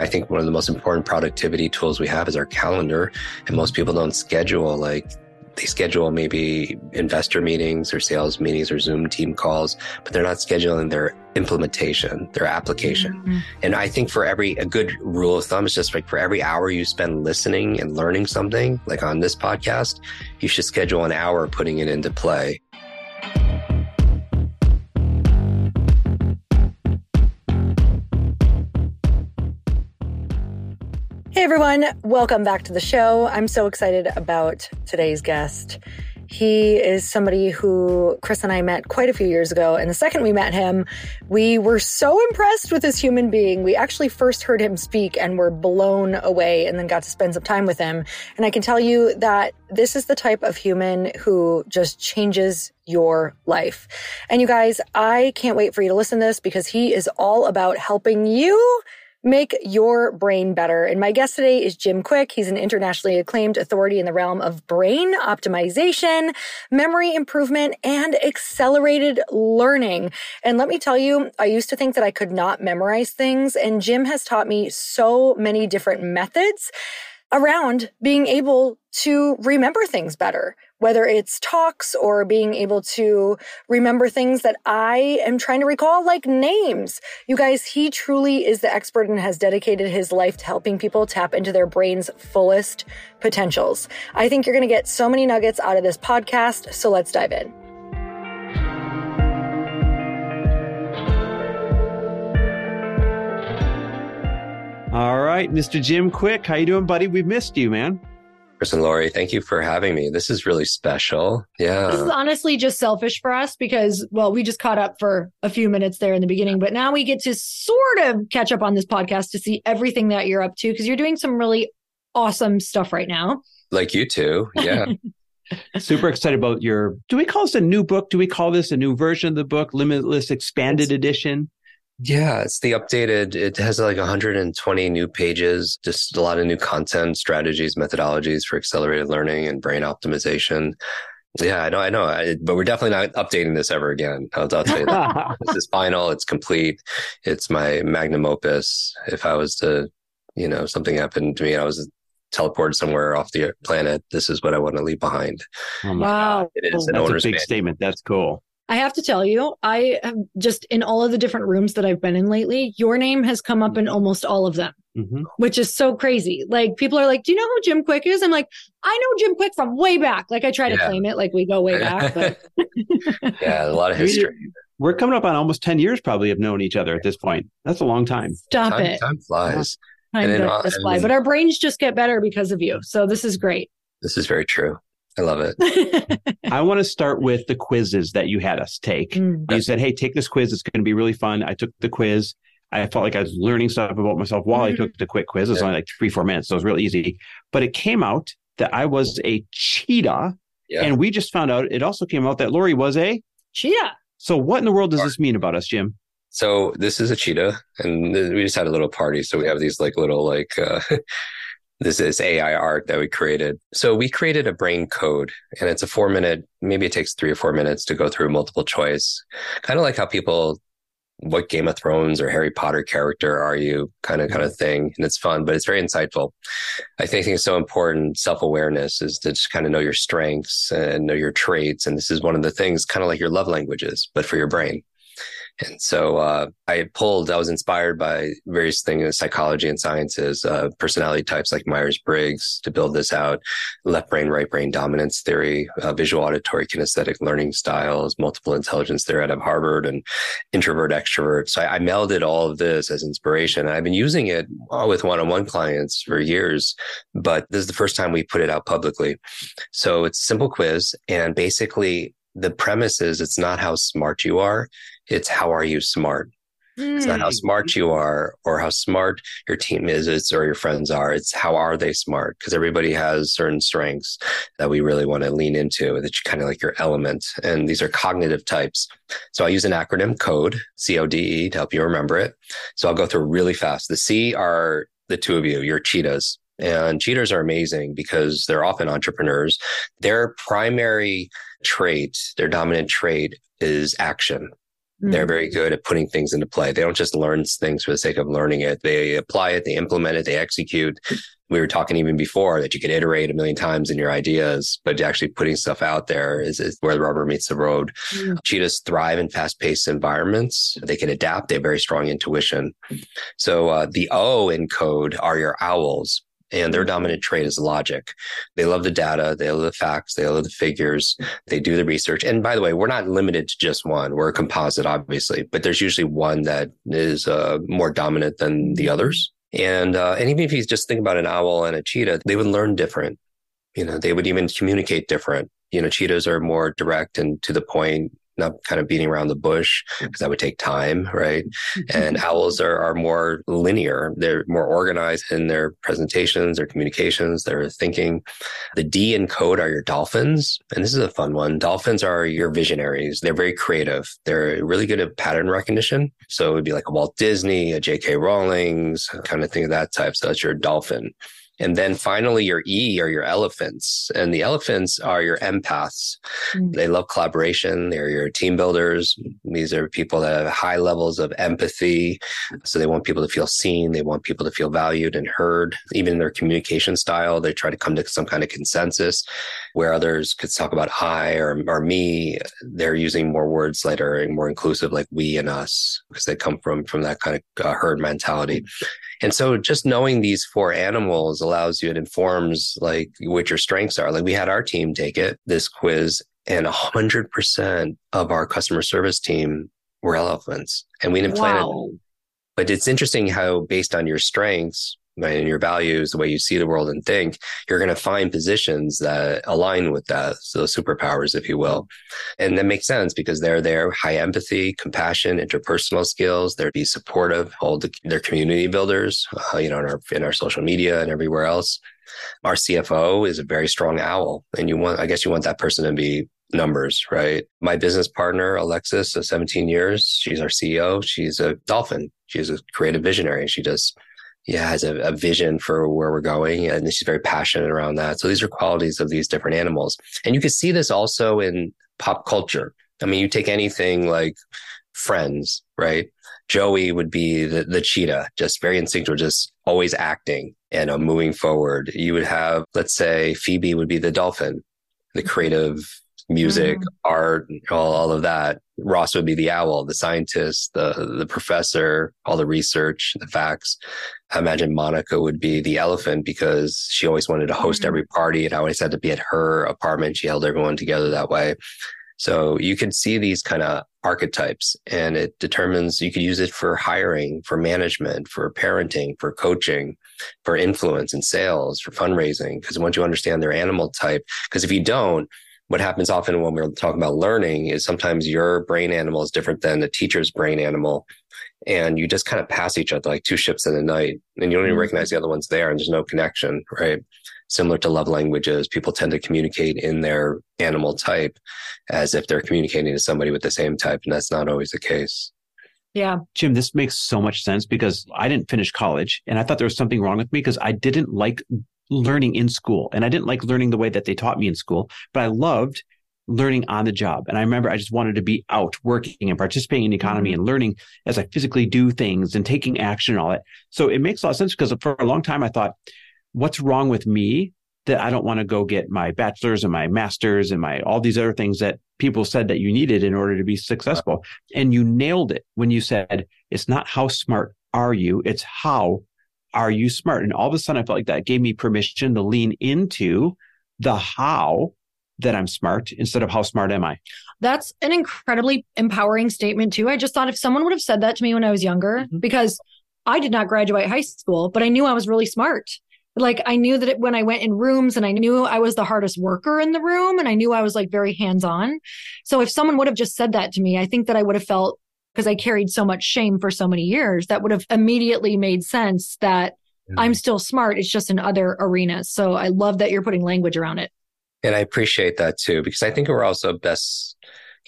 I think one of the most important productivity tools we have is our calendar. And most people don't schedule like they schedule maybe investor meetings or sales meetings or Zoom team calls, but they're not scheduling their implementation, their application. Mm-hmm. And I think for every, a good rule of thumb is just like for every hour you spend listening and learning something, like on this podcast, you should schedule an hour putting it into play. Everyone, welcome back to the show. I'm so excited about today's guest. He is somebody who Chris and I met quite a few years ago. And the second we met him, we were so impressed with this human being. We actually first heard him speak and were blown away and then got to spend some time with him. And I can tell you that this is the type of human who just changes your life. And you guys, I can't wait for you to listen to this because he is all about helping you make your brain better. And my guest today is Jim Kwik. He's an internationally acclaimed authority in the realm of brain optimization, memory improvement, and accelerated learning. And let me tell you, I used to think that I could not memorize things, and Jim has taught me so many different methods around being able to remember things better, whether it's talks or being able to remember things that I am trying to recall, like names. You guys, he truly is the expert and has dedicated his life to helping people tap into their brain's fullest potentials. I think you're going to get so many nuggets out of this podcast. So let's dive in. All right, Mr. Jim Kwik, how you doing, buddy? We've missed you, man. Chris and Lori, thank you for having me. This is really special. Yeah. This is honestly just selfish for us because, well, we just caught up for a few minutes there in the beginning, but now we get to sort of catch up on this podcast to see everything that you're up to because you're doing some really awesome stuff right now. Like you too. Yeah. Super excited about your. Do we call this a new book? Do we call this a new version of the book, Limitless Expanded Edition? Yeah, it's the updated. It has like 120 new pages, just a lot of new content, strategies, methodologies for accelerated learning and brain optimization. Yeah, I know, I know, I, but we're definitely not updating this ever again. I'll, I'll tell you that. this is final. It's complete. It's my magnum opus. If I was to, you know, something happened to me, and I was teleported somewhere off the planet. This is what I want to leave behind. Oh wow, God. it is an That's a big statement. That's cool. I have to tell you, I have just in all of the different rooms that I've been in lately, your name has come up in almost all of them, mm-hmm. which is so crazy. Like people are like, "Do you know who Jim Kwik is?" I'm like, "I know Jim Kwik from way back." Like I try to claim it, like we go way back. But yeah, a lot of history. We're coming up on almost ten years, probably, of knowing each other at this point. That's a long time. Stop time, it. Time flies. Time does fly, but our brains just get better because of you. So this is great. This is very true. I love it. I want to start with the quizzes that you had us take. Mm. You said, hey, take this quiz. It's going to be really fun. I took the quiz. I felt like I was learning stuff about myself while mm-hmm. I took the quick quiz. It was yeah. only like three, four minutes. So it was really easy. But it came out that I was a cheetah. Yeah. And we just found out it also came out that Lori was a cheetah. So what in the world does this mean about us, Jim? So this is a cheetah, and we just had a little party. So we have these like little like uh, this is AI art that we created. So we created a brain code and it's a four minute, maybe it takes three or four minutes to go through multiple choice. Kind of like how people, what Game of Thrones or Harry Potter character are you kind of, mm-hmm. kind of thing. And it's fun, but it's very insightful. I think it's so important. Self awareness is to just kind of know your strengths and know your traits. And this is one of the things kind of like your love languages, but for your brain. And so uh, I pulled, I was inspired by various things in psychology and sciences, uh, personality types like Myers Briggs to build this out, left brain, right brain dominance theory, uh, visual auditory kinesthetic learning styles, multiple intelligence theory out of Harvard, and introvert extrovert. So I, I melded all of this as inspiration. I've been using it uh, with one on one clients for years, but this is the first time we put it out publicly. So it's a simple quiz. And basically, the premise is it's not how smart you are it's how are you smart? Mm. It's not how hmm. smart you are or how smart your team is, it's, or your friends are. It's how are they smart? Because everybody has certain strengths that we really want to lean into. That's kind of like your element. And these are cognitive types. So I use an acronym code, C O D E, to help you remember it. So I'll go through really fast. The C are the two of you, your cheetahs. And cheaters are amazing because they're often entrepreneurs. Their primary trait, their dominant trait is action. They're very good at putting things into play. They don't just learn things for the sake of learning it. They apply it, they implement it, they execute. We were talking even before that you could iterate a million times in your ideas, but actually putting stuff out there is, is where the rubber meets the road. Mm. Cheetahs thrive in fast paced environments. They can adapt. They have very strong intuition. So uh, the O in code are your owls and their dominant trait is logic. They love the data, they love the facts, they love the figures, they do the research. And by the way, we're not limited to just one. We're a composite, obviously, but there's usually one that is uh, more dominant than the others. And uh, and even if you just think about an owl and a cheetah, they would learn different. You know, they would even communicate different. You know, cheetahs are more direct and to the point not kind of beating around the bush because that would take time, right? Mm-hmm. and owls are, are more linear. They're more organized in their presentations, their communications, their thinking. The D in code are your dolphins. And this is a fun one. Dolphins are your visionaries. They're very creative. They're really good at pattern recognition. So it would be like a Walt Disney, a J.K. Rowling's kind of thing of that type. So that's your dolphin. And then finally, your E are your elephants. And the elephants are your empaths. Mm-hmm. They love collaboration. They're your team builders. These are people that have high levels of empathy. So they want people to feel seen. They want people to feel valued and heard. Even in their communication style, they try to come to some kind of consensus where others could talk about I or, or me. They're using more words that are more inclusive, like we and us, because they come from, from that kind of uh, herd mentality. And so just knowing these four animals allows you, it informs like what your strengths are. Like we had our team take it, this quiz, and 100% of our customer service team were elephants. And we didn't plan wow. it. But it's interesting how, based on your strengths, and your values, the way you see the world and think, you're going to find positions that align with that. So superpowers, if you will. And that makes sense because they're there, high empathy, compassion, interpersonal skills. They're be supportive, hold the, community builders, uh, you know, in our, in our social media and everywhere else. Our CFO is a very strong owl and you want, I guess you want that person to be numbers, right? My business partner, Alexis, of 17 years, she's our CEO. She's a dolphin. She's a creative visionary. She does yeah, has a, a, vision for where we're going. And she's very passionate around that. So these are qualities of these different animals. And you can see this also in pop culture. I mean, you take anything like Friends, right? Joey would be the, the cheetah, just very instinctual, just always acting and uh, moving forward. You would have, let's say, Phoebe would be the dolphin, the creative music, mm. art, all, all of that. Ross would be the owl, the scientist, the the professor, all the research, the facts. I imagine Monica would be the elephant because she always wanted to host mm. every party. It always had to be at her apartment. She held everyone together that way. So you can see these kind of archetypes and it determines you could use it for hiring, for management, for parenting, for coaching, for influence and sales, for fundraising. Because once you understand their animal type, because if you don't, what happens often when we're talking about learning is sometimes your brain animal is different than the teacher's brain animal. And you just kind of pass each other like two ships in the night and you don't even mm-hmm. recognize the other one's there and there's no connection, right? Similar to love languages, people tend to communicate in their animal type as if they're communicating to somebody with the same type. And that's not always the case. Yeah. Jim, this makes so much sense because I didn't finish college and I thought there was something wrong with me because I didn't like learning in school. And I didn't like learning the way that they taught me in school, but I loved learning on the job. And I remember I just wanted to be out working and participating in the economy mm-hmm. and learning as I physically do things and taking action and all that. So it makes a lot of sense because for a long time I thought, what's wrong with me that I don't want to go get my bachelor's and my master's and my all these other things that people said that you needed in order to be successful. And you nailed it when you said it's not how smart are you, it's how are you smart? And all of a sudden, I felt like that gave me permission to lean into the how that I'm smart instead of how smart am I. That's an incredibly empowering statement, too. I just thought if someone would have said that to me when I was younger, mm-hmm. because I did not graduate high school, but I knew I was really smart. Like I knew that it, when I went in rooms and I knew I was the hardest worker in the room and I knew I was like very hands on. So if someone would have just said that to me, I think that I would have felt because I carried so much shame for so many years, that would have immediately made sense that yeah. I'm still smart. It's just in other arenas. So I love that you're putting language around it. And I appreciate that too, because I think we're also best,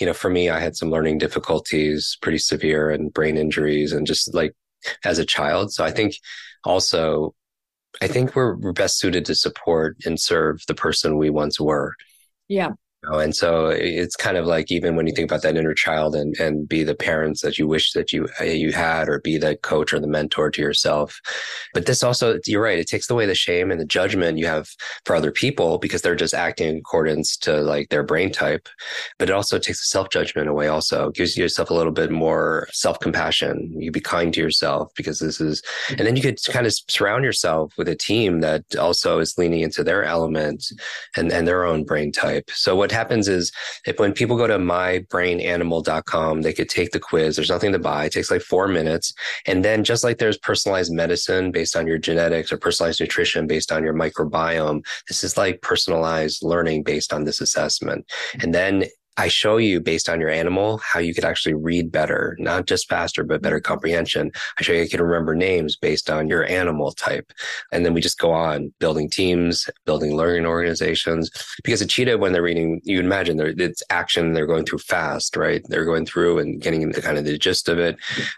you know, for me, I had some learning difficulties, pretty severe and brain injuries and just like as a child. So I think also, I think we're best suited to support and serve the person we once were. Yeah know, and so it's kind of like even when you think about that inner child and and be the parents that you wish that you uh, you had, or be the coach or the mentor to yourself. But this also, you're right, it takes away the shame and the judgment you have for other people because they're just acting in accordance to like their brain type. But it also takes the self judgment away. Also it gives yourself a little bit more self compassion. You be kind to yourself because this is, and then you could kind of surround yourself with a team that also is leaning into their element and and their own brain type. So what happens is if when people go to mybrainanimal.com, they could take the quiz. There's nothing to buy. It takes like four minutes. And then just like there's personalized medicine based on your genetics or personalized nutrition based on your microbiome, this is like personalized learning based on this assessment. And then I show you based on your animal how you could actually read better, not just faster, but better comprehension. I show you you can remember names based on your animal type. And then we just go on building teams, building learning organizations. Because a cheetah, when they're reading, you imagine they're, it's action, they're going through fast, right? They're going through and getting into kind of the gist of it.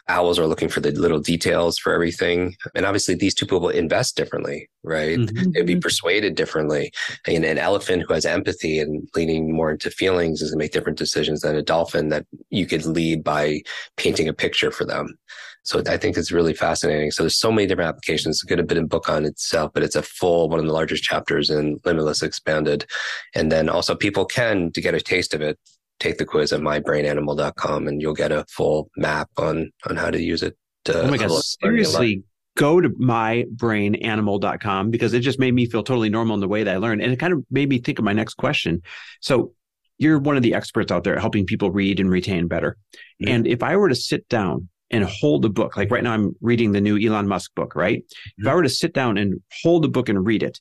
Owls are looking for the little details for everything. And obviously these two people invest differently, right? Mm-hmm. They'd be persuaded differently. And an elephant who has empathy and leaning more into feelings is going to make different decisions than a dolphin that you could lead by painting a picture for them. So I think it's really fascinating. So there's so many different applications. It's a good bit in book on itself, but it's a full one of the largest chapters in Limitless Expanded. And then also people can to get a taste of it, take the quiz at mybrainanimal.com and you'll get a full map on on how to use it. To oh my god, seriously, go to mybrainanimal.com because it just made me feel totally normal in the way that I learned. And it kind of made me think of my next question. So you're one of the experts out there helping people read and retain better. Mm-hmm. And if I were to sit down and hold a book, like right now I'm reading the new Elon Musk book, right? Mm-hmm. If I were to sit down and hold a book and read it,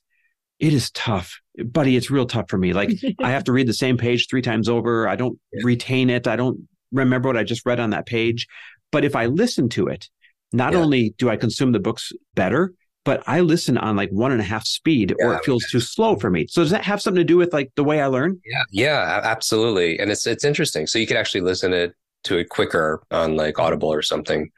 it is tough, buddy. It's real tough for me. Like I have to read the same page three times over. I don't yeah. retain it. I don't remember what I just read on that page. But if I listen to it, not yeah. only do I consume the books better, but I listen on like one and a half speed yeah, or it feels too slow for me. So does that have something to do with like the way I learn? Yeah, yeah, absolutely. And it's it's interesting. So you could actually listen it to it quicker on like Audible or something.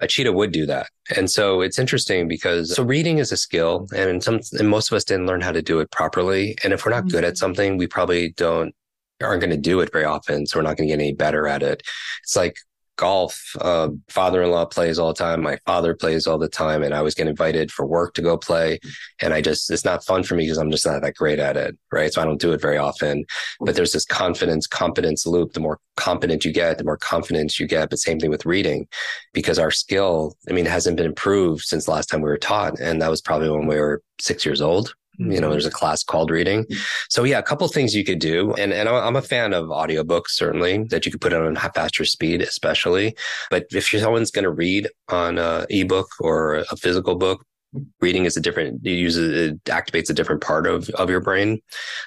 A cheetah would do that. And so it's interesting because so reading is a skill and some and most of us didn't learn how to do it properly. And if we're not mm-hmm. good at mm-hmm. something, we probably don't aren't going to do it very often. So we're not going to get any better at it. It's like golf. Uh, father-in-law plays all the time. My father plays all the time, and I always get invited for work to go play. And I just it's not fun for me because I'm just not that great at it, right? So I don't do it very often. But there's this confidence competence loop. The more competent you get, the more confidence you get. But same thing with reading, because our skill, I mean, hasn't been improved since last time we were taught, and that was probably when we were six years old you know mm-hmm. there's a class called reading. So yeah a couple things you could do and and i'm a fan of audiobooks certainly that you could put on a faster speed especially. But if someone's going to read on a ebook or a physical book reading is a different it uses it activates a different part of of your brain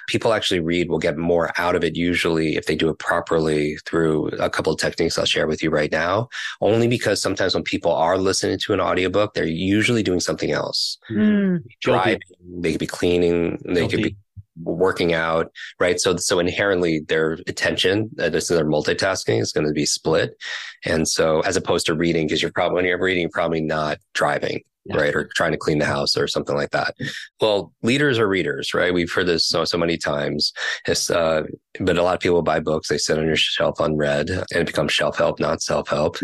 people actually read will get more out of it usually if they do it properly through a couple of techniques i'll share with you right now only because sometimes when people are listening to an audiobook they're usually doing something else mm. driving they could be cleaning they Guilty. could be working out, right? So, so inherently their attention, uh, this is their multitasking is going to be split. And so as opposed to reading, because you're probably, when you're reading, you're probably not driving yeah. right? Or trying to clean the house or something like that. Well, leaders are readers, right? We've heard this so, so many times. Uh, but a lot of people buy books, they sit on your shelf unread and it becomes shelf help, not self help.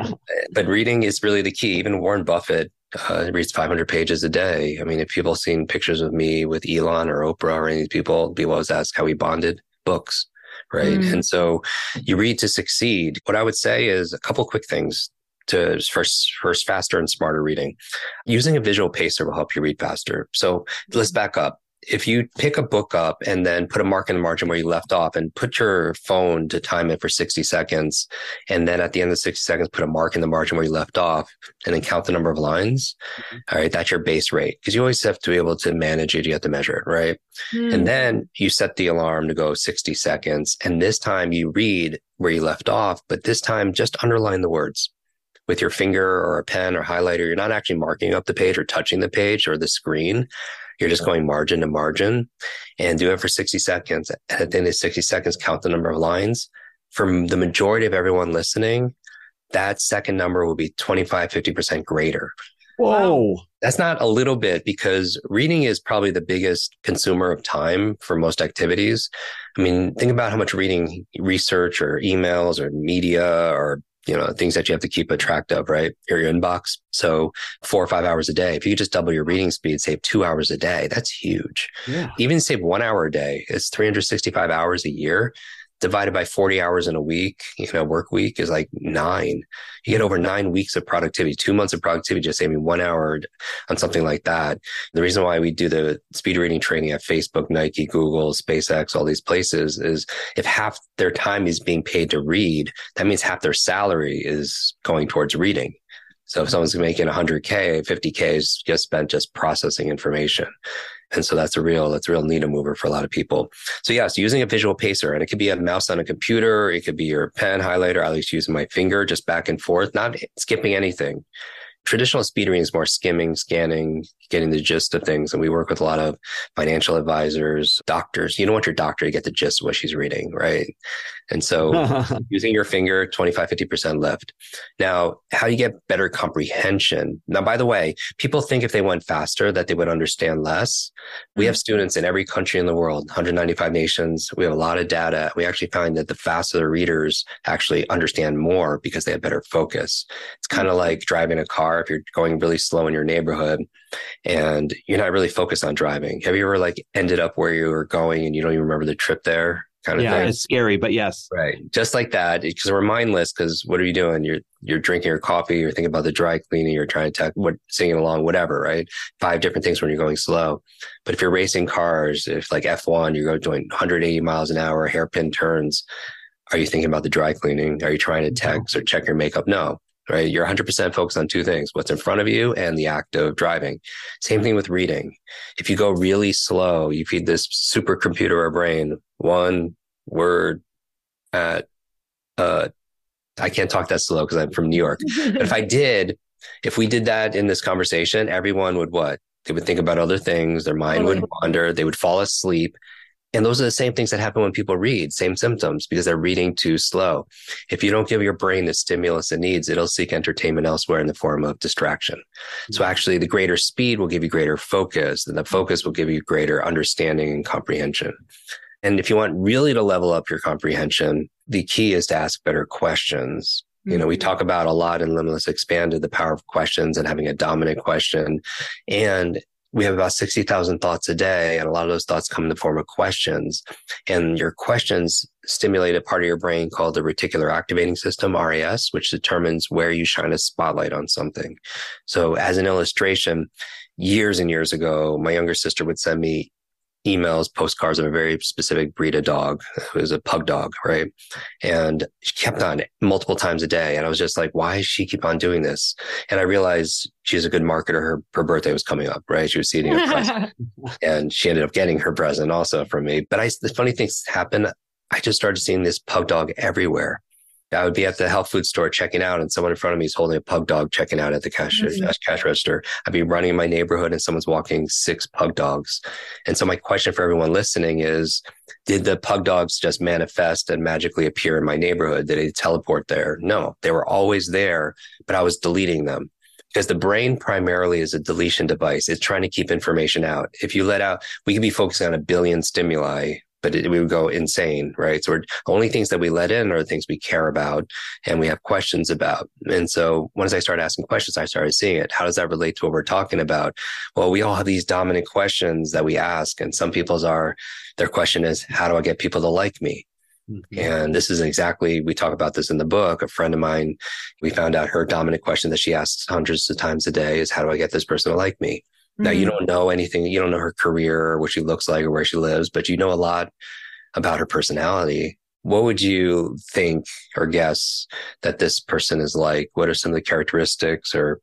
but reading is really the key. Even Warren Buffett uh, reads 500 pages a day. I mean, if people have seen pictures of me with Elon or Oprah or any of these people, people always ask how we bonded books right? Mm. And so you read to succeed. What I would say is a couple quick things to first first faster and smarter reading. Using a visual pacer will help you read faster. So let's back up. If you pick a book up and then put a mark in the margin where you left off and put your phone to time it for 60 seconds, and then at the end of 60 seconds, put a mark in the margin where you left off and then count the number of lines. Mm-hmm. All right. That's your base rate because you always have to be able to manage it. You have to measure it. Right. Mm-hmm. And then you set the alarm to go 60 seconds. And this time you read where you left off, but this time just underline the words with your finger or a pen or highlighter, you're not actually marking up the page or touching the page or the screen. You're just going margin to margin and do it for 60 seconds. And at the end of 60 seconds, count the number of lines. For the majority of everyone listening, that second number will be 25, 50% greater. Whoa. That's not a little bit because reading is probably the biggest consumer of time for most activities. I mean, think about how much reading research or emails or media or you know, things that you have to keep a track of, right? Your inbox. So four or five hours a day. If you just double your reading speed, save two hours a day, that's huge. Yeah. Even save one hour a day, it's 365 hours a year divided by 40 hours in a week, you know, work week is like nine. You get over nine weeks of productivity, two months of productivity, just saving one hour on something like that. The reason why we do the speed reading training at Facebook, Nike, Google, SpaceX, all these places is if half their time is being paid to read, that means half their salary is going towards reading. So if mm-hmm. someone's making 100K, 50K is just spent just processing information. And so that's a real, that's a real needle mover for a lot of people. So yes, using a visual pacer and it could be a mouse on a computer. It could be your pen highlighter. I like using my finger just back and forth, not skipping anything. Traditional speed reading is more skimming, scanning, getting the gist of things. And we work with a lot of financial advisors, doctors. You don't want your doctor to get the gist of what she's reading, right? And so using your finger, 25, 50% lift. Now, how do you get better comprehension? Now, by the way, people think if they went faster that they would understand less. We have mm-hmm. students in every country in the world, 195 nations. We have a lot of data. We actually find that the faster the readers actually understand more because they have better focus. It's kind of mm-hmm. like driving a car. If you're going really slow in your neighborhood and you're not really focused on driving. Have you ever like ended up where you were going and you don't even remember the trip there? Kind of yeah, thing? it's scary, but yes, right, just like that. Because we're mindless. Because what are you doing? You're you're drinking your coffee. You're thinking about the dry cleaning. You're trying to what singing along, whatever. Right, five different things when you're going slow. But if you're racing cars, if like F1, you're going 180 miles an hour, hairpin turns. Are you thinking about the dry cleaning? Are you trying to text or check your makeup? No right? You're 100% focused on two things what's in front of you and the act of driving. Same thing with reading. If you go really slow, you feed this supercomputer or brain one word at, uh, I can't talk that slow because I'm from New York. but if I did, if we did that in this conversation, everyone would what? They would think about other things. Their mind would wander. They would fall asleep. And those are the same things that happen when people read, same symptoms because they're reading too slow. If you don't give your brain the stimulus it needs, it'll seek entertainment elsewhere in the form of distraction. So mm-hmm. actually the greater speed will give you greater focus and the focus will give you greater understanding and comprehension. And if you want really to level up your comprehension, the key is to ask better questions. You know, we mm-hmm. talk about a lot in Limitless Expanded the power of questions and having a dominant question. And we have about 60,000 thoughts a day, and a lot of those thoughts come in the form of questions. And your questions stimulate a part of your brain called the reticular activating system, RAS, which determines where you shine a spotlight on something. So, as an illustration, years and years ago, my younger sister would send me emails, postcards of a very specific breed of dog. It was a pug dog, right? And she kept on multiple times a day. And I was just like, why does she keep on doing this? And I realized she's a good marketer. Her, her birthday was coming up, right? She was seeing a present and she ended up getting her present also from me. But I, the funny things happen. I just started seeing this pug dog everywhere. I would be at the health food store checking out, and someone in front of me is holding a pug dog checking out at the cash, mm-hmm. cash register. I'd be running in my neighborhood, and someone's walking six pug dogs. And so, my question for everyone listening is Did the pug dogs just manifest and magically appear in my neighborhood? Did they teleport there? No, they were always there, but I was deleting them because the brain primarily is a deletion device. It's trying to keep information out. If you let out, we could be focusing on a billion stimuli but it, we would go insane, right? So only things that we let in are the things we care about and we have questions about. And so once I started asking questions, I started seeing it. How does that relate to what we're talking about? Well, we all have these dominant questions that we ask, and some people's are their question is, how do I get people to like me? Mm-hmm. And this is exactly, we talk about this in the book. A friend of mine, we found out her dominant question that she asks hundreds of times a day is, how do I get this person to like me? Now you mm-hmm. don't know anything, you don't know her career or what she looks like or where she lives, but you know a lot about her personality. What would you think or guess that this person is like? What are some of the characteristics or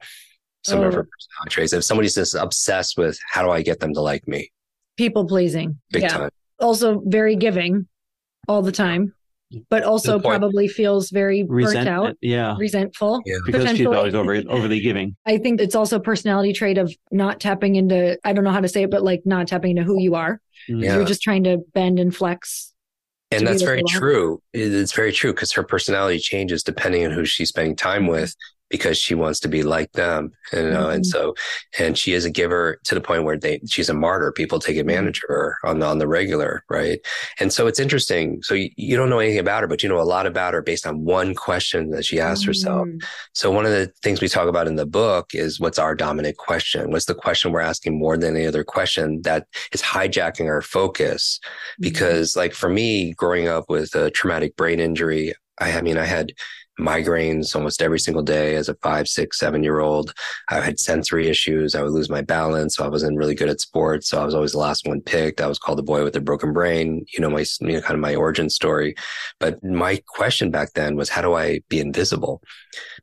some oh. of her personality traits? If somebody's just obsessed with how do I get them to like me? People pleasing. Big yeah. time. Also very giving all the time but also probably feels very burnt out. Yeah. Resentful. Yeah. Because she's always over, overly giving. I think it's also a personality trait of not tapping into, I don't know how to say it, but like not tapping into who you are. Mm. Yeah. You're just trying to bend and flex. And that's very true. It's very true because her personality changes depending on who she's spending time with. Because she wants to be like them, you know. Mm-hmm. And so, and she is a giver to the point where they she's a martyr. People take mm-hmm. advantage of her on the on the regular, right? And so it's interesting. So you, you don't know anything about her, but you know a lot about her based on one question that she asked mm-hmm. herself. So one of the things we talk about in the book is what's our dominant question? What's the question we're asking more than any other question that is hijacking our focus? Mm-hmm. Because like for me, growing up with a traumatic brain injury, I, I mean, I had migraines almost every single day as a five, six, seven year old. I had sensory issues. I would lose my balance. So I wasn't really good at sports. So I was always the last one picked. I was called the boy with a broken brain. You know, my, you know, kind of my origin story. But my question back then was, how do I be invisible?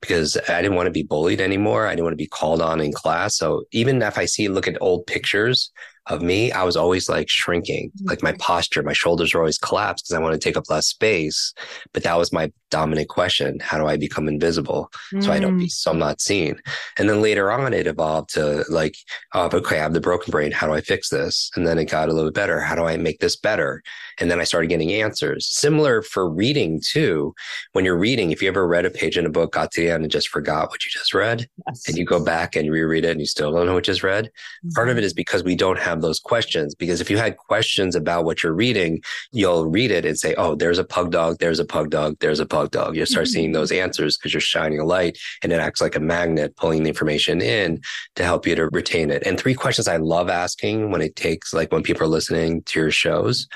Because I didn't want to be bullied anymore. I didn't want to be called on in class. So even if I see, look at old pictures, of me, I was always like shrinking, mm-hmm. like my posture, my shoulders were always collapsed because I want to take up less space. But that was my dominant question. How do I become invisible mm. so I don't be, mm. so I'm not seen? And then later on, it evolved to like, oh, okay, I have the broken brain. How do I fix this? And then it got a little bit better. How do I make this better? And then I started getting answers. Similar for reading too. When you're reading, if you ever read a page in a book, got to the end and just forgot what you just read, yes. and you go back and reread it and you still don't know what you just read, mm-hmm. part of it mm-hmm. because we don't have those questions. Because if you had questions about what you're reading, you'll read it and say, oh, there's a pug dog, there's a pug dog, there's a pug dog. You'll start mm-hmm. seeing those answers because you're shining a light and it acts like a magnet pulling the information in to help you to retain it. And three questions I love asking when it takes, like when people are listening to your shows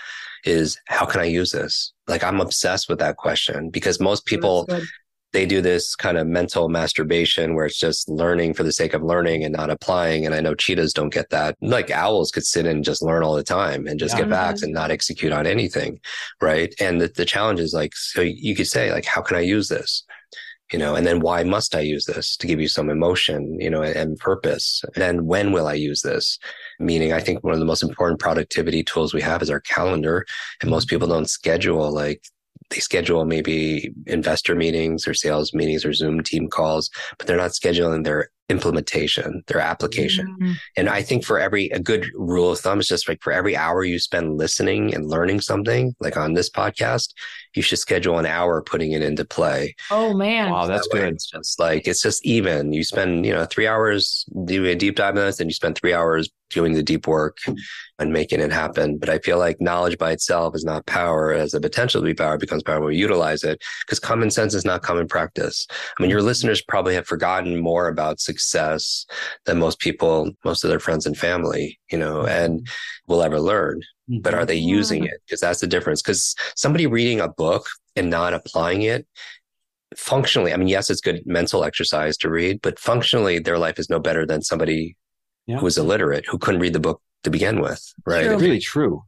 is how can I use this? Like I'm obsessed with that question because most people they do this kind of mental masturbation where it's just learning for the sake of learning and not applying. And I know cheetahs don't get that. Like owls could sit and just learn all the time and just yeah. get facts mm-hmm. and not execute on anything. Right. And the, the challenge is like, so you could say like, how can I use this? you know, and then why must I use this to give you some emotion, you know, and, and purpose? And then when will I use this? Meaning, I think one of the most important productivity tools we have is our calendar. And most mm-hmm. people don't schedule like they schedule maybe investor meetings or sales meetings or Zoom team calls, but they're not scheduling their implementation, their application. Mm-hmm. And I think for every, a good rule of thumb is just like for every hour you spend listening and learning something, like on this podcast, you should schedule an hour putting it into play. Oh man. Wow, that's that good. It's just like, it's just even. You spend, you know, three hours doing a deep dive on this, and you spend three hours doing the deep work and making it happen. But I feel like knowledge by itself is not power as a potential to be power becomes power when we utilize it because common sense is not common practice. I mean, your mm-hmm. listeners probably have forgotten more about success than most people, most of their friends and family, you know, mm-hmm. and will ever learn. But are they using mm-hmm. it? Because that's the difference. Because somebody reading a book and not applying it functionally, I mean, yes, it's good mental exercise to read, but functionally, their life is no better than somebody yeah. who was illiterate, who couldn't read the book to begin with. Right. True. Really true.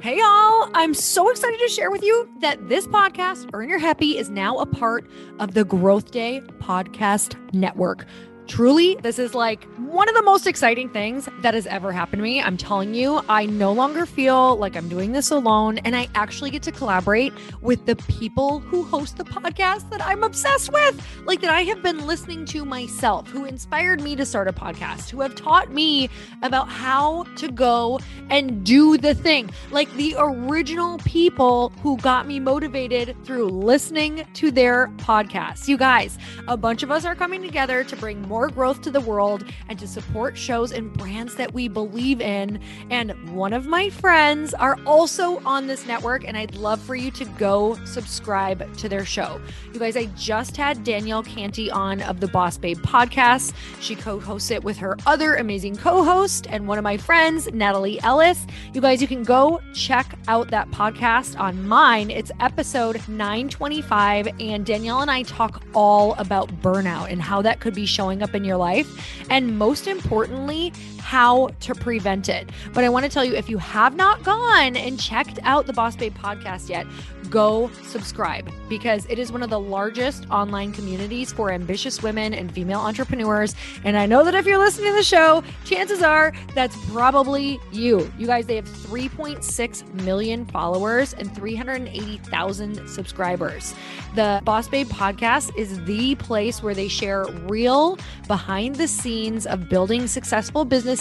Hey, y'all. I'm so excited to share with you that this podcast, Earn Your Happy, is now a part of the GrowthDay Podcast Network. Truly, this is like one of the most exciting things that has ever happened to me. I'm telling you, I no longer feel like I'm doing this alone, and I actually get to collaborate with the people who host the podcast that I'm obsessed with, like that I have been listening to myself, who inspired me to start a podcast, who have taught me about how to go and do the thing, like the original people who got me motivated through listening to their podcasts. You guys, a bunch of us are coming together to bring more more growth to the world and to support shows and brands that we believe in. And one of my friends are also on this network, and I'd love for you to go subscribe to their show. You guys, I just had Danielle Canty on of the Boss Babe podcast. She co hosts it with her other amazing co host and one of my friends, Natalie Ellis. You guys, you can go check out that podcast on mine. It's episode 925, and Danielle and I talk all about burnout and how that could be showing up in your life, and most importantly, how to prevent it. But I want to tell you if you have not gone and checked out the Boss Babe podcast yet, go subscribe because it is one of the largest online communities for ambitious women and female entrepreneurs. And I know that if you're listening to the show, chances are that's probably you. You guys, they have 3.6 million followers and 380,000 subscribers. The Boss Babe podcast is the place where they share real behind the scenes of building successful businesses,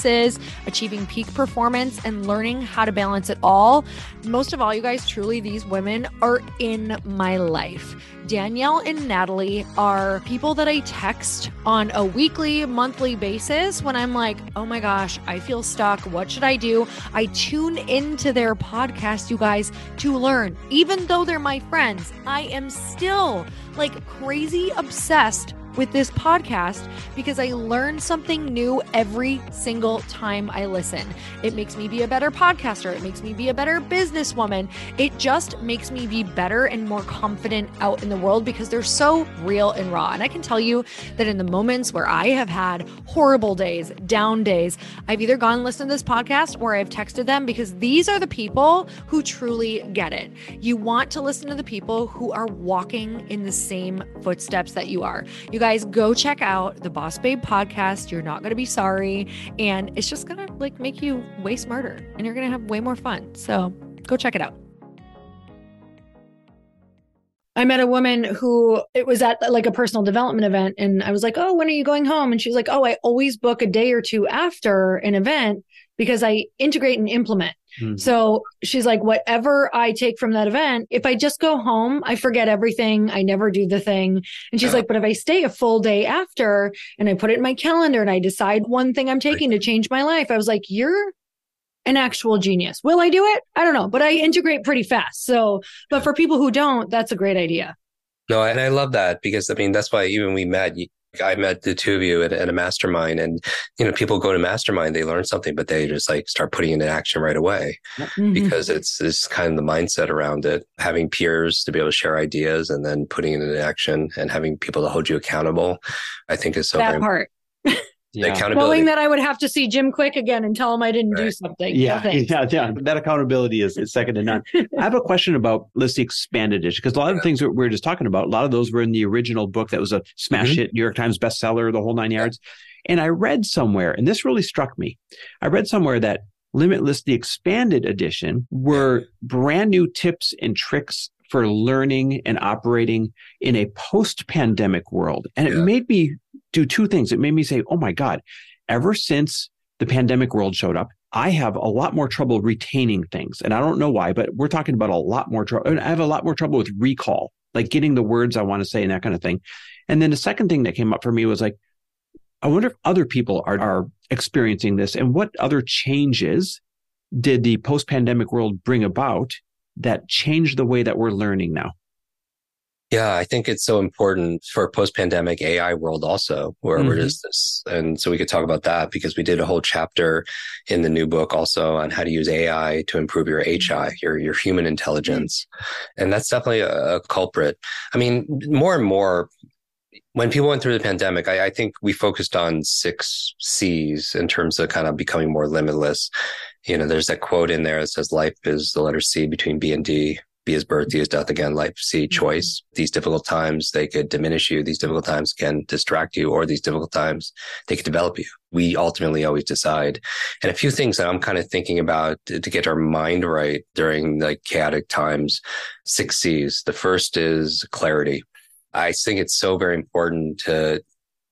achieving peak performance, and learning how to balance it all. Most of all, you guys, truly, these women are in my life. Danielle and Natalie are people that I text on a weekly, monthly basis when I'm like, oh my gosh, I feel stuck. What should I do? I tune into their podcast, you guys, to learn. Even though they're my friends, I am still like crazy obsessed with this podcast because I learn something new every single time I listen. It makes me be a better podcaster. It makes me be a better businesswoman. It just makes me be better and more confident out in the world because they're so real and raw. And I can tell you that in the moments where I have had horrible days, down days, I've either gone and listened to this podcast or I've texted them because these are the people who truly get it. You want to listen to the people who are walking in the same footsteps that you are. You guys go check out the Boss Babe podcast. You're not going to be sorry. And it's just going to like make you way smarter and you're going to have way more fun. So go check it out. I met a woman who it was at like a personal development event and I was like, "Oh, when are you going home?" And she's like, "Oh, I always book a day or two after an event because I integrate and implement." Mm-hmm. So she's like, "Whatever I take from that event, if I just go home, I forget everything. I never do the thing." And she's like, "But if I stay a full day after and I put it in my calendar and I decide one thing I'm taking to change my life." I was like, "You're an actual genius. Will I do it? I don't know, but I integrate pretty fast. So, but for people who don't, that's a great idea. No, and I love that because I mean, that's why even we met, you, I met the two of you at, at, a mastermind and, you know, people go to mastermind, they learn something, but they just like start putting it in action right away mm-hmm. because it's, it's kind of the mindset around it. Having peers to be able to share ideas and then putting it into action and having people to hold you accountable, I think is so that part. yeah. accountability. Knowing that I would have to see Jim Kwik again and tell him I didn't right. do something. Yeah, no, yeah, yeah. That accountability is, is second to none. I have a question about let's the expanded edition because a lot of the things that we are just talking about, a lot of those were in the original book that was a smash mm-hmm. hit, New York Times bestseller, the whole nine yards. And I read somewhere, and this really struck me. I read somewhere that Limitless, the expanded edition, were brand new tips and tricks for learning and operating in a post pandemic world. And it made me do two things. It made me say, oh my God, ever since the pandemic world showed up, I have a lot more trouble retaining things. And I don't know why, but we're talking about a lot more trouble. I have a lot more trouble with recall, like getting the words I want to say and that kind of thing. And then the second thing that came up for me was like, I wonder if other people are, are experiencing this and what other changes did the post pandemic world bring about that changed the way that we're learning now? Yeah, I think it's so important for post pandemic AI world also, where mm-hmm. we're just this. And so we could talk about that because we did a whole chapter in the new book also on how to use AI to improve your HI, your, your human intelligence. And that's definitely a, a culprit. I mean, more and more when people went through the pandemic, I, I, think we focused on six C's in terms of kind of becoming more limitless. You know, there's that quote in there that says life is the letter C between B and D. B is birth, D is death again, life, see, mm-hmm. choice. These difficult times, they could diminish you. These difficult times can distract you, or these difficult times, they could develop you. We ultimately always decide. And a few things that I'm kind of thinking about to, to get our mind right during like chaotic times, six C's. The first is clarity I think it's so very important to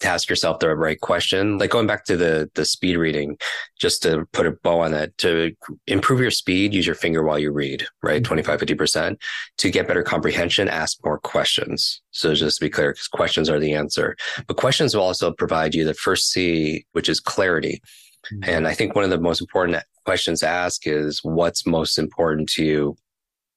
ask yourself the right question. Like going back to the the speed reading, just to put a bow on that, to improve your speed, use your finger while you read, right? Mm-hmm. 25, 50%. To get better comprehension, ask more questions. So just to be clear, because questions are the answer. But questions will also provide you the first C, which is clarity. Mm-hmm. And I think one of the most important questions to ask is what's most important to you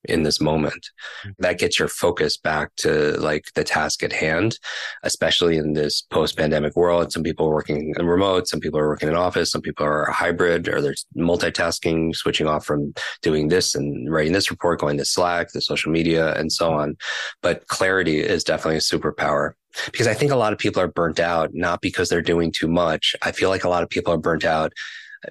in this moment. Mm-hmm. That gets your focus back to like the task at hand, especially in this post pandemic world. Some people are working in remote, some people are working in office, some people are hybrid or they're multitasking, switching off from doing this and writing this report, going to Slack, the social media and so on. But clarity is definitely a superpower because I think a lot of people are burnt out, not because they're doing too much. I feel like a lot of people are burnt out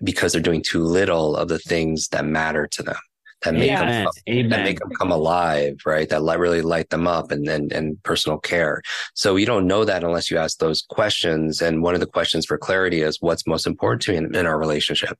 because they're doing too little of the things that matter to them that make them come, that make them come alive, right? That really light them up and, and and personal care. So you don't know that unless you ask those questions. And one of the questions for clarity is what's most important to me in, in our relationship,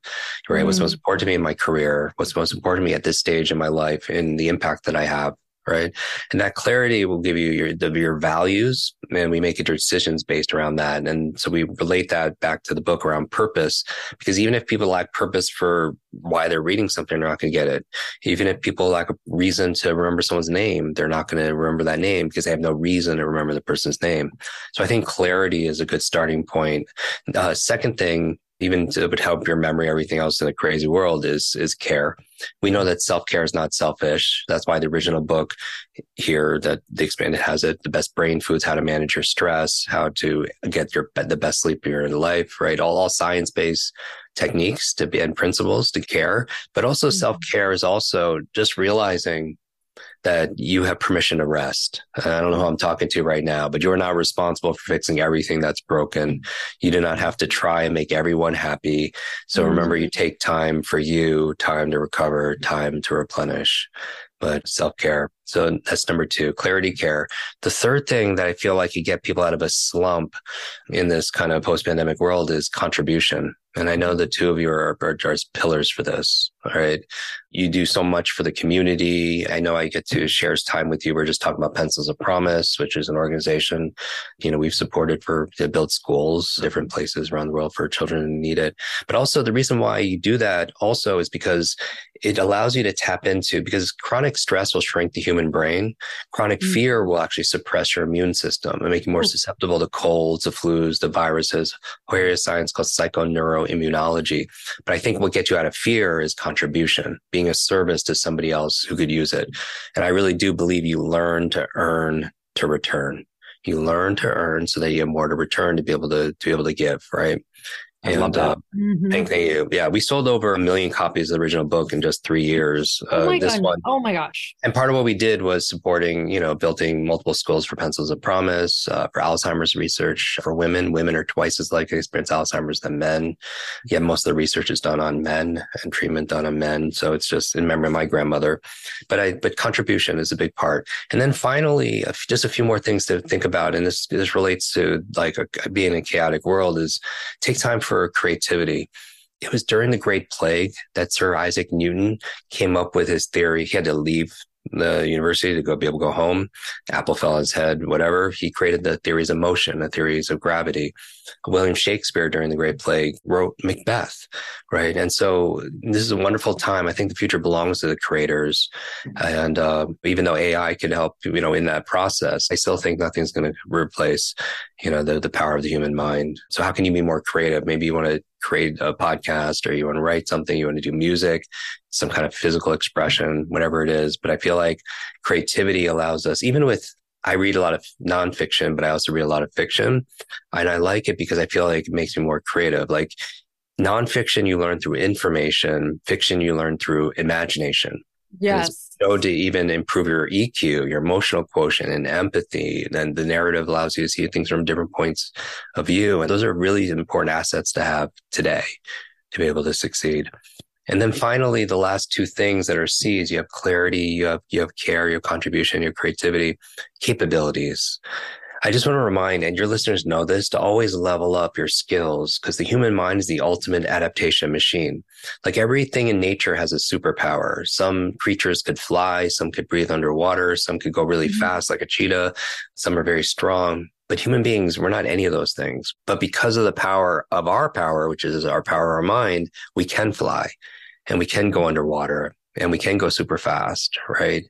right? Mm. What's most important to me in my career? What's most important to me at this stage in my life and the impact that I have right? And that clarity will give you your the, your values, and we make decisions based around that. And so we relate that back to the book around purpose, because even if people lack purpose for why they're reading something, they're not going to get it. Even if people lack a reason to remember someone's name, they're not going to remember that name because they have no reason to remember the person's name. So I think clarity is a good starting point. Uh, second thing even to, would help your memory, everything else in a crazy world is is care. We know that self care is not selfish. That's why the original book here that the expanded has it: the best brain foods, how to manage your stress, how to get your the best sleep in your life, right? All all science based techniques to be and principles to care, but also mm-hmm. self care is also just realizing that you have permission to rest. I don't know who I'm talking to right now, but you're not responsible for fixing everything that's broken. You do not have to try and make everyone happy. So mm-hmm. remember, you take time for you, time to recover, time to replenish, but self care. So that's number two, clarity care. The third thing that I feel like you get people out of a slump in this kind of post pandemic world is contribution. And I know the two of you are, are, are pillars for this. All right. You do so much for the community. I know I get to share time with you. We're just talking about Pencils of Promise, which is an organization, you know, we've supported for to build schools, different places around the world for children who need it. But also the reason why you do that also is because it allows you to tap into because chronic stress will shrink the human brain. Chronic mm-hmm. fear will actually suppress your immune system and make you more susceptible to colds, the flus, the viruses, where science called psychoneuroimmunology. But I think what gets you out of fear is contribution, being a service to somebody else who could use it. And I really do believe you learn to earn to return. You learn to earn so that you have more to return to be able to, to be able to give, right? I and, love that. Uh, mm-hmm. thank, thank you. Yeah, we sold over a million copies of the original book in just three years. Oh uh, my this God. one. Oh my gosh. And part of what we did was supporting, you know, building multiple schools for Pencils of Promise, uh, for Alzheimer's research for women. Women are twice as likely to experience Alzheimer's than men. Yet most of the research is done on men and treatment done on men. So it's just in memory of my grandmother. But I, but contribution is a big part. And then finally, just a few more things to think about. And this, this relates to like a, being in a chaotic world is take time for for creativity. It was during the Great Plague that Sir Isaac Newton came up with his theory. He had to leave the university to go be able to go home. Apple fell on his head, whatever. He created the theories of motion, the theories of gravity. William Shakespeare during the Great Plague wrote Macbeth, right? And so this is a wonderful time. I think the future belongs to the creators. And uh, even though AI can help, you know, in that process, I still think nothing's going to replace, you know, the, the power of the human mind. So how can you be more creative? Maybe you want to create a podcast or you want to write something, you want to do music, some kind of physical expression, whatever it is. But I feel like creativity allows us, even with I read a lot of nonfiction, but I also read a lot of fiction. And I like it because I feel like it makes me more creative. Like nonfiction, you learn through information, fiction, you learn through imagination. Yes. So to even improve your EQ, your emotional quotient and empathy, then the narrative allows you to see things from different points of view. And those are really important assets to have today to be able to succeed. And then finally, the last two things that are C's, you have clarity, you have, you have care, you have contribution, your creativity, capabilities. I just want to remind, and your listeners know this, to always level up your skills because the human mind is the ultimate adaptation machine. Like everything in nature has a superpower. Some creatures could fly, some could breathe underwater, some could go really mm-hmm. fast like a cheetah, some are very strong. But human beings, we're not any of those things. But because of the power of our power, which is our power of our mind, we can fly and we can go underwater and we can go super fast, right?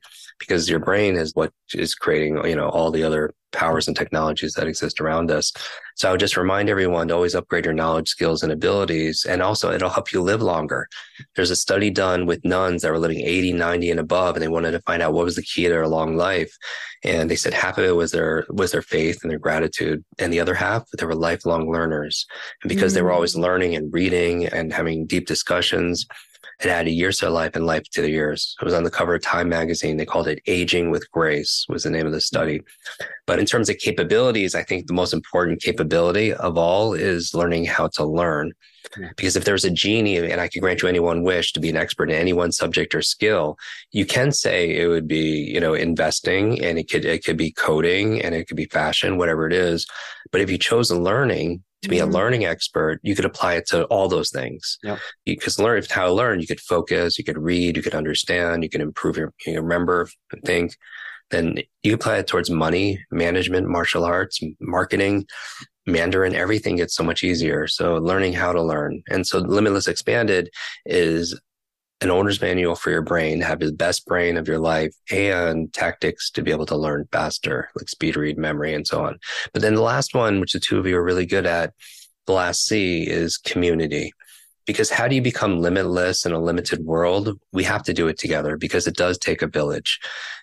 Because your brain is what is creating, you know, all the other powers and technologies that exist around us. So I would just remind everyone to always upgrade your knowledge, skills, and abilities. And also it'll help you live longer. There's a study done with nuns that were living 80, 90 and above, and they wanted to find out what was the key to their long life. And they said half of it was their was their faith and their gratitude. And the other half, they were lifelong learners. And because mm-hmm. they were mm. always learning and reading and having deep discussions, it added years to their life and life to their years. It was on the cover of Time magazine. They called it Aging with Grace was the name of the hmm. study. But in terms of capabilities, I think the most important capability of all is learning how to learn. Because if there's a genie and I could grant you any one wish to be an expert in any one subject or skill, you can say it would be, you know, investing and it could, it could be coding and it could be fashion, whatever it is. But if you chose learning, to be a mm-hmm. learning expert, you could apply it to all those things. Yep. Because learn how to learn, you could focus, you could read, you could understand, you could improve your, you remember and think. then you apply it towards money, management, martial arts, marketing, Mandarin, everything gets so much easier. So learning how to learn. And so Limitless Expanded is an owner's manual for your brain, have the best brain of your life and tactics to be able to learn faster, like speed read, memory, and so on. But then the last one, which the two of you are really good at, the last C is community. Because how do you become limitless in a limited world? We have to do it together because it does take a village.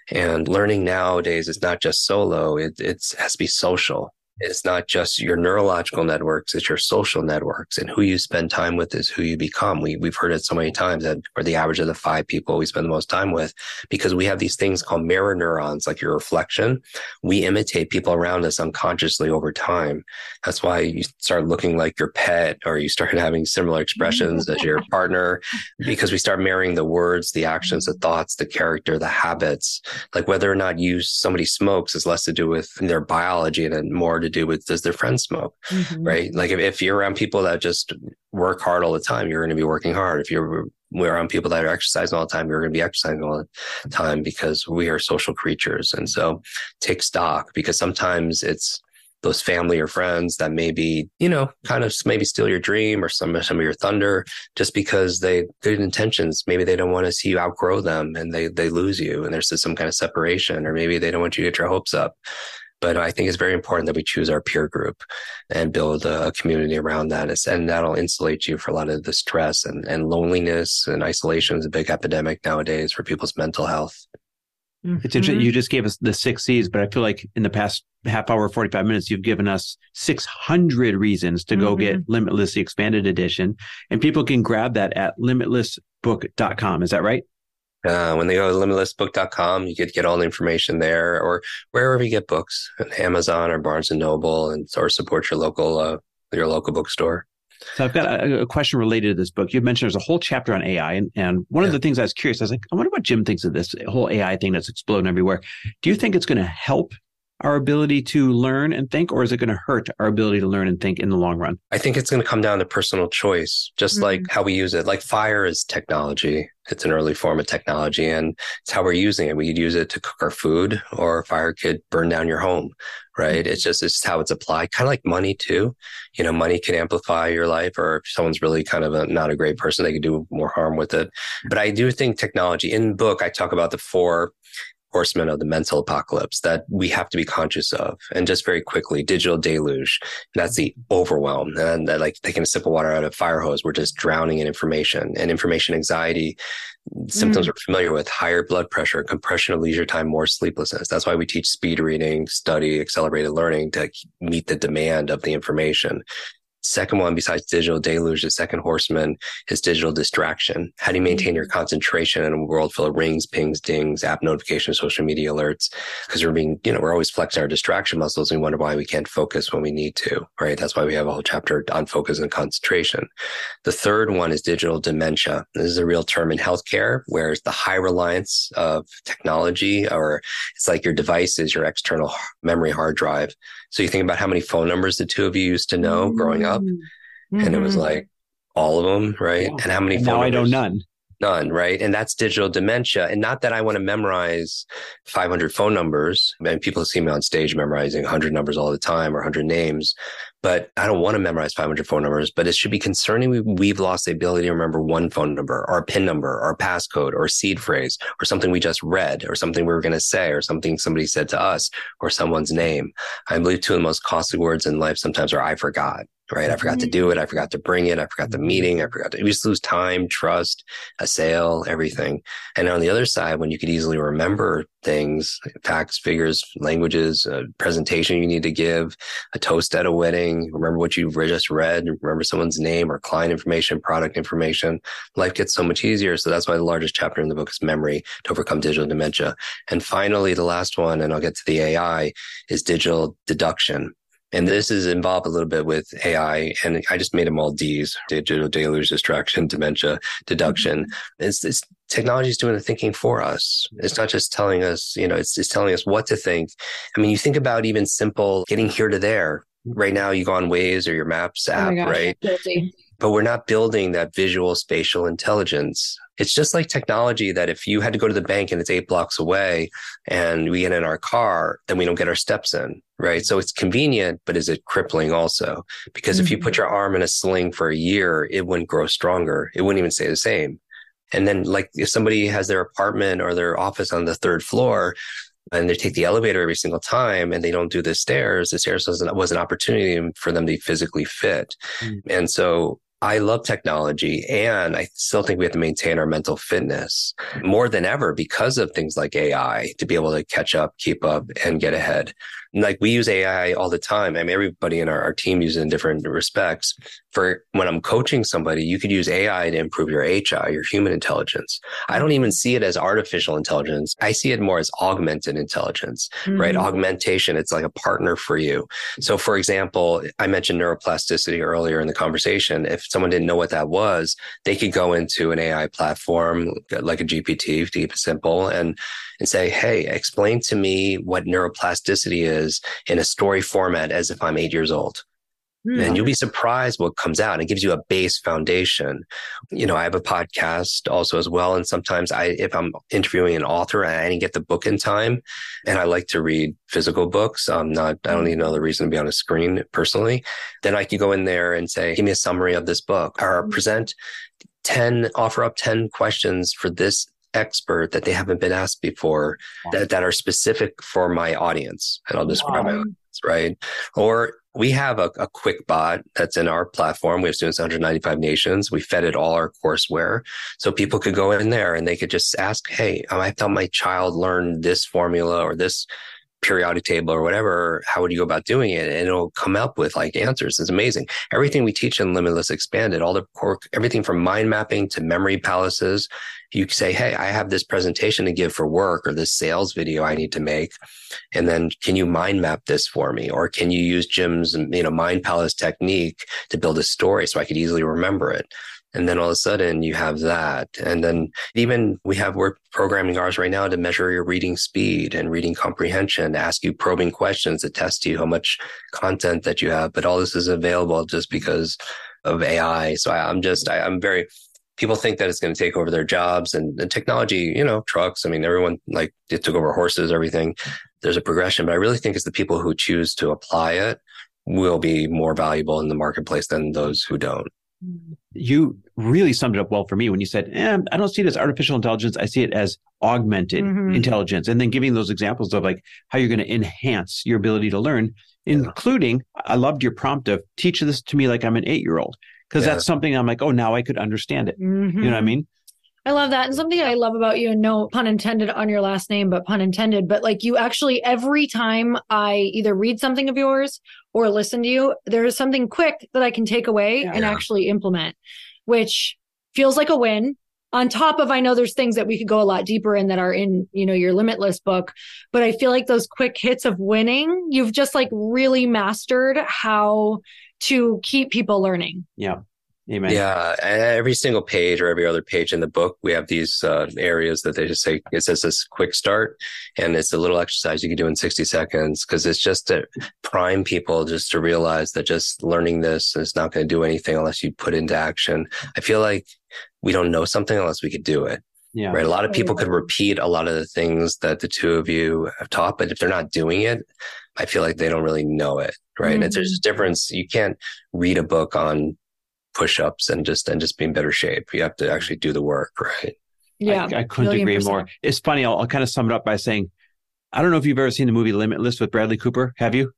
And learning nowadays is not just solo, it, it has to be social. It's not just your neurological networks, it's your social networks and who you spend time with is who you become. We, we've heard it so many times that we're the average of the five people we spend the most time with because we have these things called mirror neurons, like your reflection. We imitate people around us unconsciously over time. That's why you start looking like your pet or you start having similar expressions as your partner because we start mirroring the words, the actions, the thoughts, the character, the habits. Like whether or not you somebody smokes is less to do with their biology and more to do with does their friends smoke, mm-hmm. right? Like if, if you're around people that just work hard all the time, you're going to be working hard. If you're around people that are exercising all the time, you're going to be exercising all the time because we are social creatures. And so take stock because sometimes it's those family or friends that maybe, you know, kind of maybe steal your dream or some, some of your thunder just because they good intentions. Maybe they don't want to see you outgrow them and they, they lose you and there's some kind of separation, or maybe they don't want you to get your hopes up. But I think it's very important that we choose our peer group and build a community around that. And that'll insulate you for a lot of the stress and, and loneliness and isolation is a big epidemic nowadays for people's mental health. Mm-hmm. It's interesting. You just gave us the six C's, but I feel like in the past half hour, 45 minutes, you've given us 600 reasons to go mm-hmm. get Limitless, the expanded edition. And people can grab that at limitlessbook.com. Is that right? Uh, when they go to limitlessbook.com, you get get all the information there, or wherever you get books, Amazon or Barnes and Noble, and or support your local uh, your local bookstore. So I've got a, a, question related to this book. You mentioned there's a whole chapter on AI, and, and one yeah. of the things I was curious, I was like, I wonder what Jim thinks of this whole AI thing that's exploding everywhere. Do you think it's going to help our ability to learn and think, or is it going to hurt our ability to learn and think in the long run? I think it's going to come down to personal choice, just mm-hmm. like how we use it. Like fire is technology. It's an early form of technology and it's how we're using it. We could use it to cook our food or fire could burn down your home, right? Mm-hmm. It's just, it's how it's applied. Kind of like money too. You know, money can amplify your life or if someone's really kind of a, not a great person, they could do more harm with it. But I do think technology in book, I talk about the four horsemen of the mental apocalypse that we have to be conscious of. And just very quickly, digital deluge. That's the overwhelm. And that like taking a sip of water out of a fire hose, we're just drowning in information and information anxiety. Symptoms mm. we're familiar with higher blood pressure, compression of leisure time, more sleeplessness. That's why we teach speed reading, study, accelerated learning to meet the demand of the information. Second one, besides digital deluge, the second horseman is digital distraction. How do you maintain your mm-hmm. concentration in a world full of rings, pings, dings, app notifications, social media alerts? Because we're being, you know, we're always flexing our distraction muscles and we wonder why we can't focus when we need to, right? That's why we have a whole chapter on focus and concentration. The third one is digital dementia. This is a real term in healthcare where it's the high reliance of technology or it's like your device is your external memory hard drive. So you think about how many phone numbers the two of you used to know mm-hmm. growing up, mm-hmm. and it was mm-hmm. like all of them, right? Yeah. And how many? And phone now numbers? I know none. None, right? And that's digital dementia. And not that I want to memorize 500 phone numbers. I mean, people see me on stage memorizing 100 numbers all the time or 100 names, but I don't want to memorize 500 phone numbers. But it should be concerning. We've lost the ability to remember one phone number, or a PIN number, or a passcode, or a seed phrase, or something we just read, or something we were going to say, or something somebody said to us, or someone's name. I believe two of the most costly words in life sometimes are I forgot right? I forgot to mm-hmm. do it. I forgot to bring it. I forgot the mm-hmm. meeting. I forgot to, we just lose time, trust, a sale, everything. And on the other side, when you could easily remember things, facts, figures, languages, a presentation you need to give, a toast at a wedding, remember what you just read, remember someone's name or client information, product information, life gets so much easier. So that's why the largest chapter in the book is memory to overcome digital dementia. And finally, the last one, and I'll get to the AI, is digital deduction. And this is involved a little bit with AI, and I just made them all D's: digital deluge, distraction, dementia, deduction. Mm-hmm. It's, it's technology is doing the thinking for us. It's not just telling us, you know, it's, it's telling us what to think. I mean, you think about even simple getting here to there. Right now, you go on Waze or your Maps oh app, oh right? Guilty but we're not building that visual spatial intelligence. It's just like technology that if you had to go to the bank and it's eight blocks away and we get in our car, then we don't get our steps in, right? So it's convenient, but is it crippling also? Because mm-hmm. if you put mm-hmm. your arm in a sling for a year, it wouldn't grow stronger. It wouldn't even stay the same. And then like if somebody has their apartment or their office on the third floor, and they take the elevator every single time and they don't do the stairs, the stairs was an, was an opportunity for them to be physically fit. Mm. And so I love technology and I still think we have to maintain our mental fitness more than ever because of things like AI to be able to catch up, keep up and get ahead like we use AI all the time. I mean, everybody in our, our team uses it in different respects. For when I'm coaching somebody, you could use AI to improve your HI, your human intelligence. I don't even see it as artificial intelligence. I see it more as augmented intelligence, mm-hmm. right? Augmentation. It's like a partner for you. So for example, I mentioned neuroplasticity earlier in the conversation. If someone didn't know what that was, they could go into an AI platform like a GPT to keep it simple and and say, Hey, explain to me what neuroplasticity is in a story format as if I'm eight years old. Mm. And you'll be surprised what comes out. It gives you a base foundation. You know, I have a podcast also as well. And sometimes I, if I'm interviewing an author and I didn't get the book in time and I like to read physical books, I'm not, I don't hmm. need another reason to be on a screen personally, then I could go in there and say, give me a summary of this book or hmm. present 10, offer up 10 questions for this expert that they haven't been asked before that, that are specific for my audience. And I'll describe wow. my audience, right? Or we have a, a, Kwik bot that's in our platform. We have students in 195 nations. We fed it all our courseware. So people could go in there and they could just ask, Hey, um, I thought my child learned this formula or this periodic table or whatever, how would you go about doing it? And it'll come up with like answers. It's amazing. Everything we teach in Limitless Expanded, all the core, everything from mind mapping to memory palaces. You say, Hey, I have this presentation to give for work or this sales video I need to make. And then can you mind map this for me? Or can you use Jim's, you know, mind palace technique to build a story so I could easily remember it? And then all of a sudden you have that. And then even we have, we're programming ours right now to measure your reading speed and reading comprehension, to ask you probing questions to test you how much content that you have. But all this is available just because of AI. So I, am just, I, I'm very, people think that it's going to take over their jobs and, and technology, you know, trucks. I mean, everyone like it took over horses, everything. There's a progression, but I really think it's the people who choose to apply it will be more valuable in the marketplace than those who don't you really summed it up well for me when you said, eh, I don't see it as artificial intelligence. I see it as augmented mm-hmm. intelligence. And then giving those examples of like how you're going to enhance your ability to learn, yeah. including, I loved your prompt of teach this to me like I'm an eight year old. Cause yeah. that's something I'm like, oh, now I could understand it. Mm-hmm. You know what I mm-hmm. mean? I love that. And something I love about you, and no pun intended on your last name, but pun intended, but like you actually, every time I either read something of yours or listen to you, there is something quick that I can take away yeah, and actually implement, which feels like a win. On top of, I know there's things that we could go a lot deeper in that are in, you know, your limitless book, but I feel like those quick hits of winning, you've just like really mastered how to keep people learning. Yeah. Amen. Yeah, every single page or every other page in the book, we have these uh, areas that they just say it says this Kwik start, and it's a little exercise you can do in sixty seconds because it's just to prime people just to realize that just learning this is not going to do anything unless you put into action. I feel like we don't know something unless we could do it. Yeah. Right. A lot of people could repeat a lot of the things that the two of you have taught, but if they're not doing it, I feel like they don't really know it. Right. Mm-hmm. And there's a difference. You can't read a book on push-ups and just and just be in better shape. You have to actually do the work, right? Yeah, I, I couldn't agree percent. more. It's funny. I'll, I'll kind of sum it up by saying, I don't know if you've ever seen the movie Limitless with Bradley Cooper. Have you?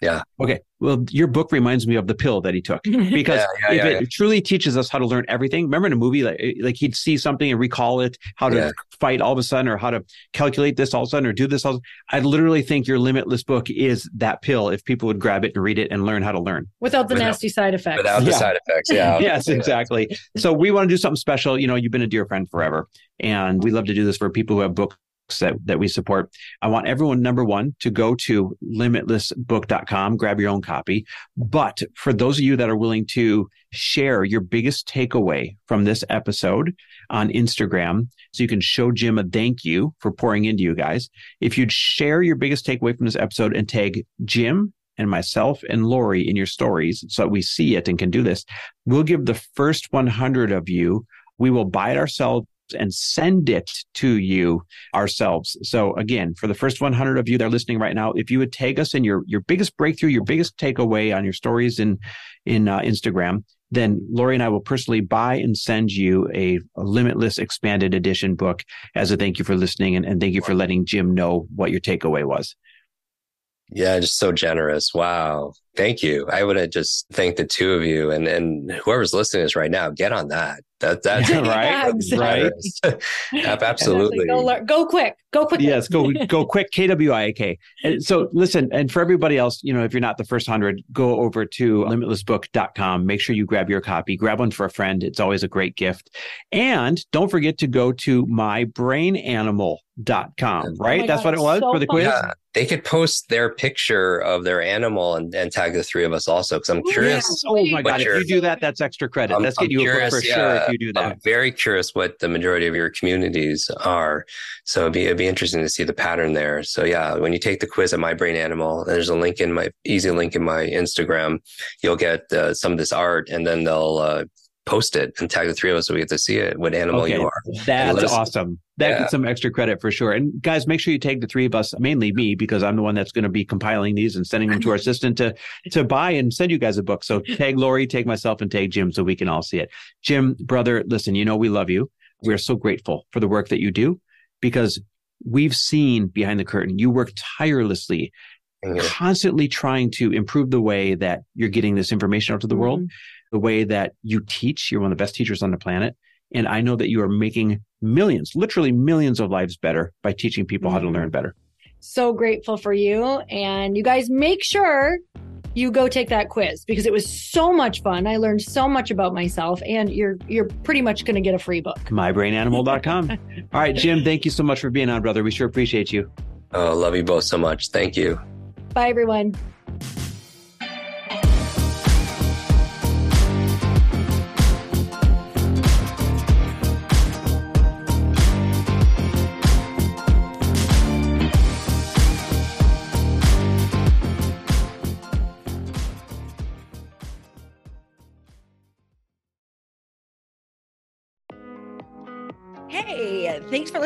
Yeah. Okay. Well, your book reminds me of the pill that he took because yeah, yeah, if yeah, it truly teaches us how to learn everything. Remember in a movie, like, like he'd see something and recall it, how to fight all of a sudden, or how to calculate this all of a sudden, or do this all. I literally think your limitless book is that pill. If people would grab it and read it and learn how to learn without the without, nasty side effects. Without the side effects. Yeah. yes, exactly. So we want to do something special. You know, you've been a dear friend forever, and we love to do this for people who have books that, that we support. I want everyone, number one, to go to limitlessbook.com, grab your own copy. But for those of you that are willing to share your biggest takeaway from this episode on Instagram, so you can show Jim a thank you for pouring into you guys. If you'd share your biggest takeaway from this episode and tag Jim and myself and Lori in your stories so that we see it and can do this, we'll give the first 100 of you, we will buy it ourselves and send it to you ourselves. So again, for the first 100 of you that are listening right now, if you would tag us in your your biggest breakthrough, your biggest takeaway on your stories in in uh, Instagram, then Lori and I will personally buy and send you a, a, limitless expanded edition book as a thank you for listening and, and thank you for letting Jim know what your takeaway was. Yeah, just so generous. Wow. Thank you. I would have just thanked the two of you and, and whoever's listening is right now, get on that. That that's yeah, right. right. Absolutely. Go, learn, go quick. Go quick. Yes, go go quick. K W I A K. So listen, and for everybody else, you know, if you're not the first hundred, go over to limitlessbook.com. Make sure you grab your copy. Grab one for a friend. It's always a great gift. And don't forget to go to mybrainanimal.com, right? Oh That's God, what it was so for the quiz. Yeah, they could post their picture of their animal and, and tag the three of us also because I'm curious. oh my God. If you do that, that's extra credit. I'm, that's getting you curious, a book for yeah, sure if you do that. I'm very curious what the majority of your communities are. So it'd be, it'd be interesting to see the pattern there. So yeah, when you take the quiz at My Brain Animal, there's a link in my easy link in my Instagram. You'll get uh, some of this art and then they'll uh, post it and tag the three of us so we get to see it, what animal okay. you are. That's awesome. That yeah. gets some extra credit for sure. And guys, make sure you tag the three of us, mainly me, because I'm the one that's going to be compiling these and sending them to our assistant to to buy and send you guys a book. So tag Lori, tag myself, and tag Jim so we can all see it. Jim, brother, listen, you know we love you. We're so grateful for the work that you do because we've seen behind the curtain. You work tirelessly constantly trying to improve the way that you're getting this information out to the mm-hmm. World the way that you teach. You're one of the best teachers on the planet. And I know that you are making millions, literally millions of lives better by teaching people how to learn better. So grateful for you. And you guys make sure you go take that quiz because it was so much fun. I learned so much about myself and you're you're pretty much going to get a free book. mybrainanimal.com. All right, Jim, thank you so much for being on, brother. We sure appreciate you. Oh, love you both so much. Thank you. Bye everyone.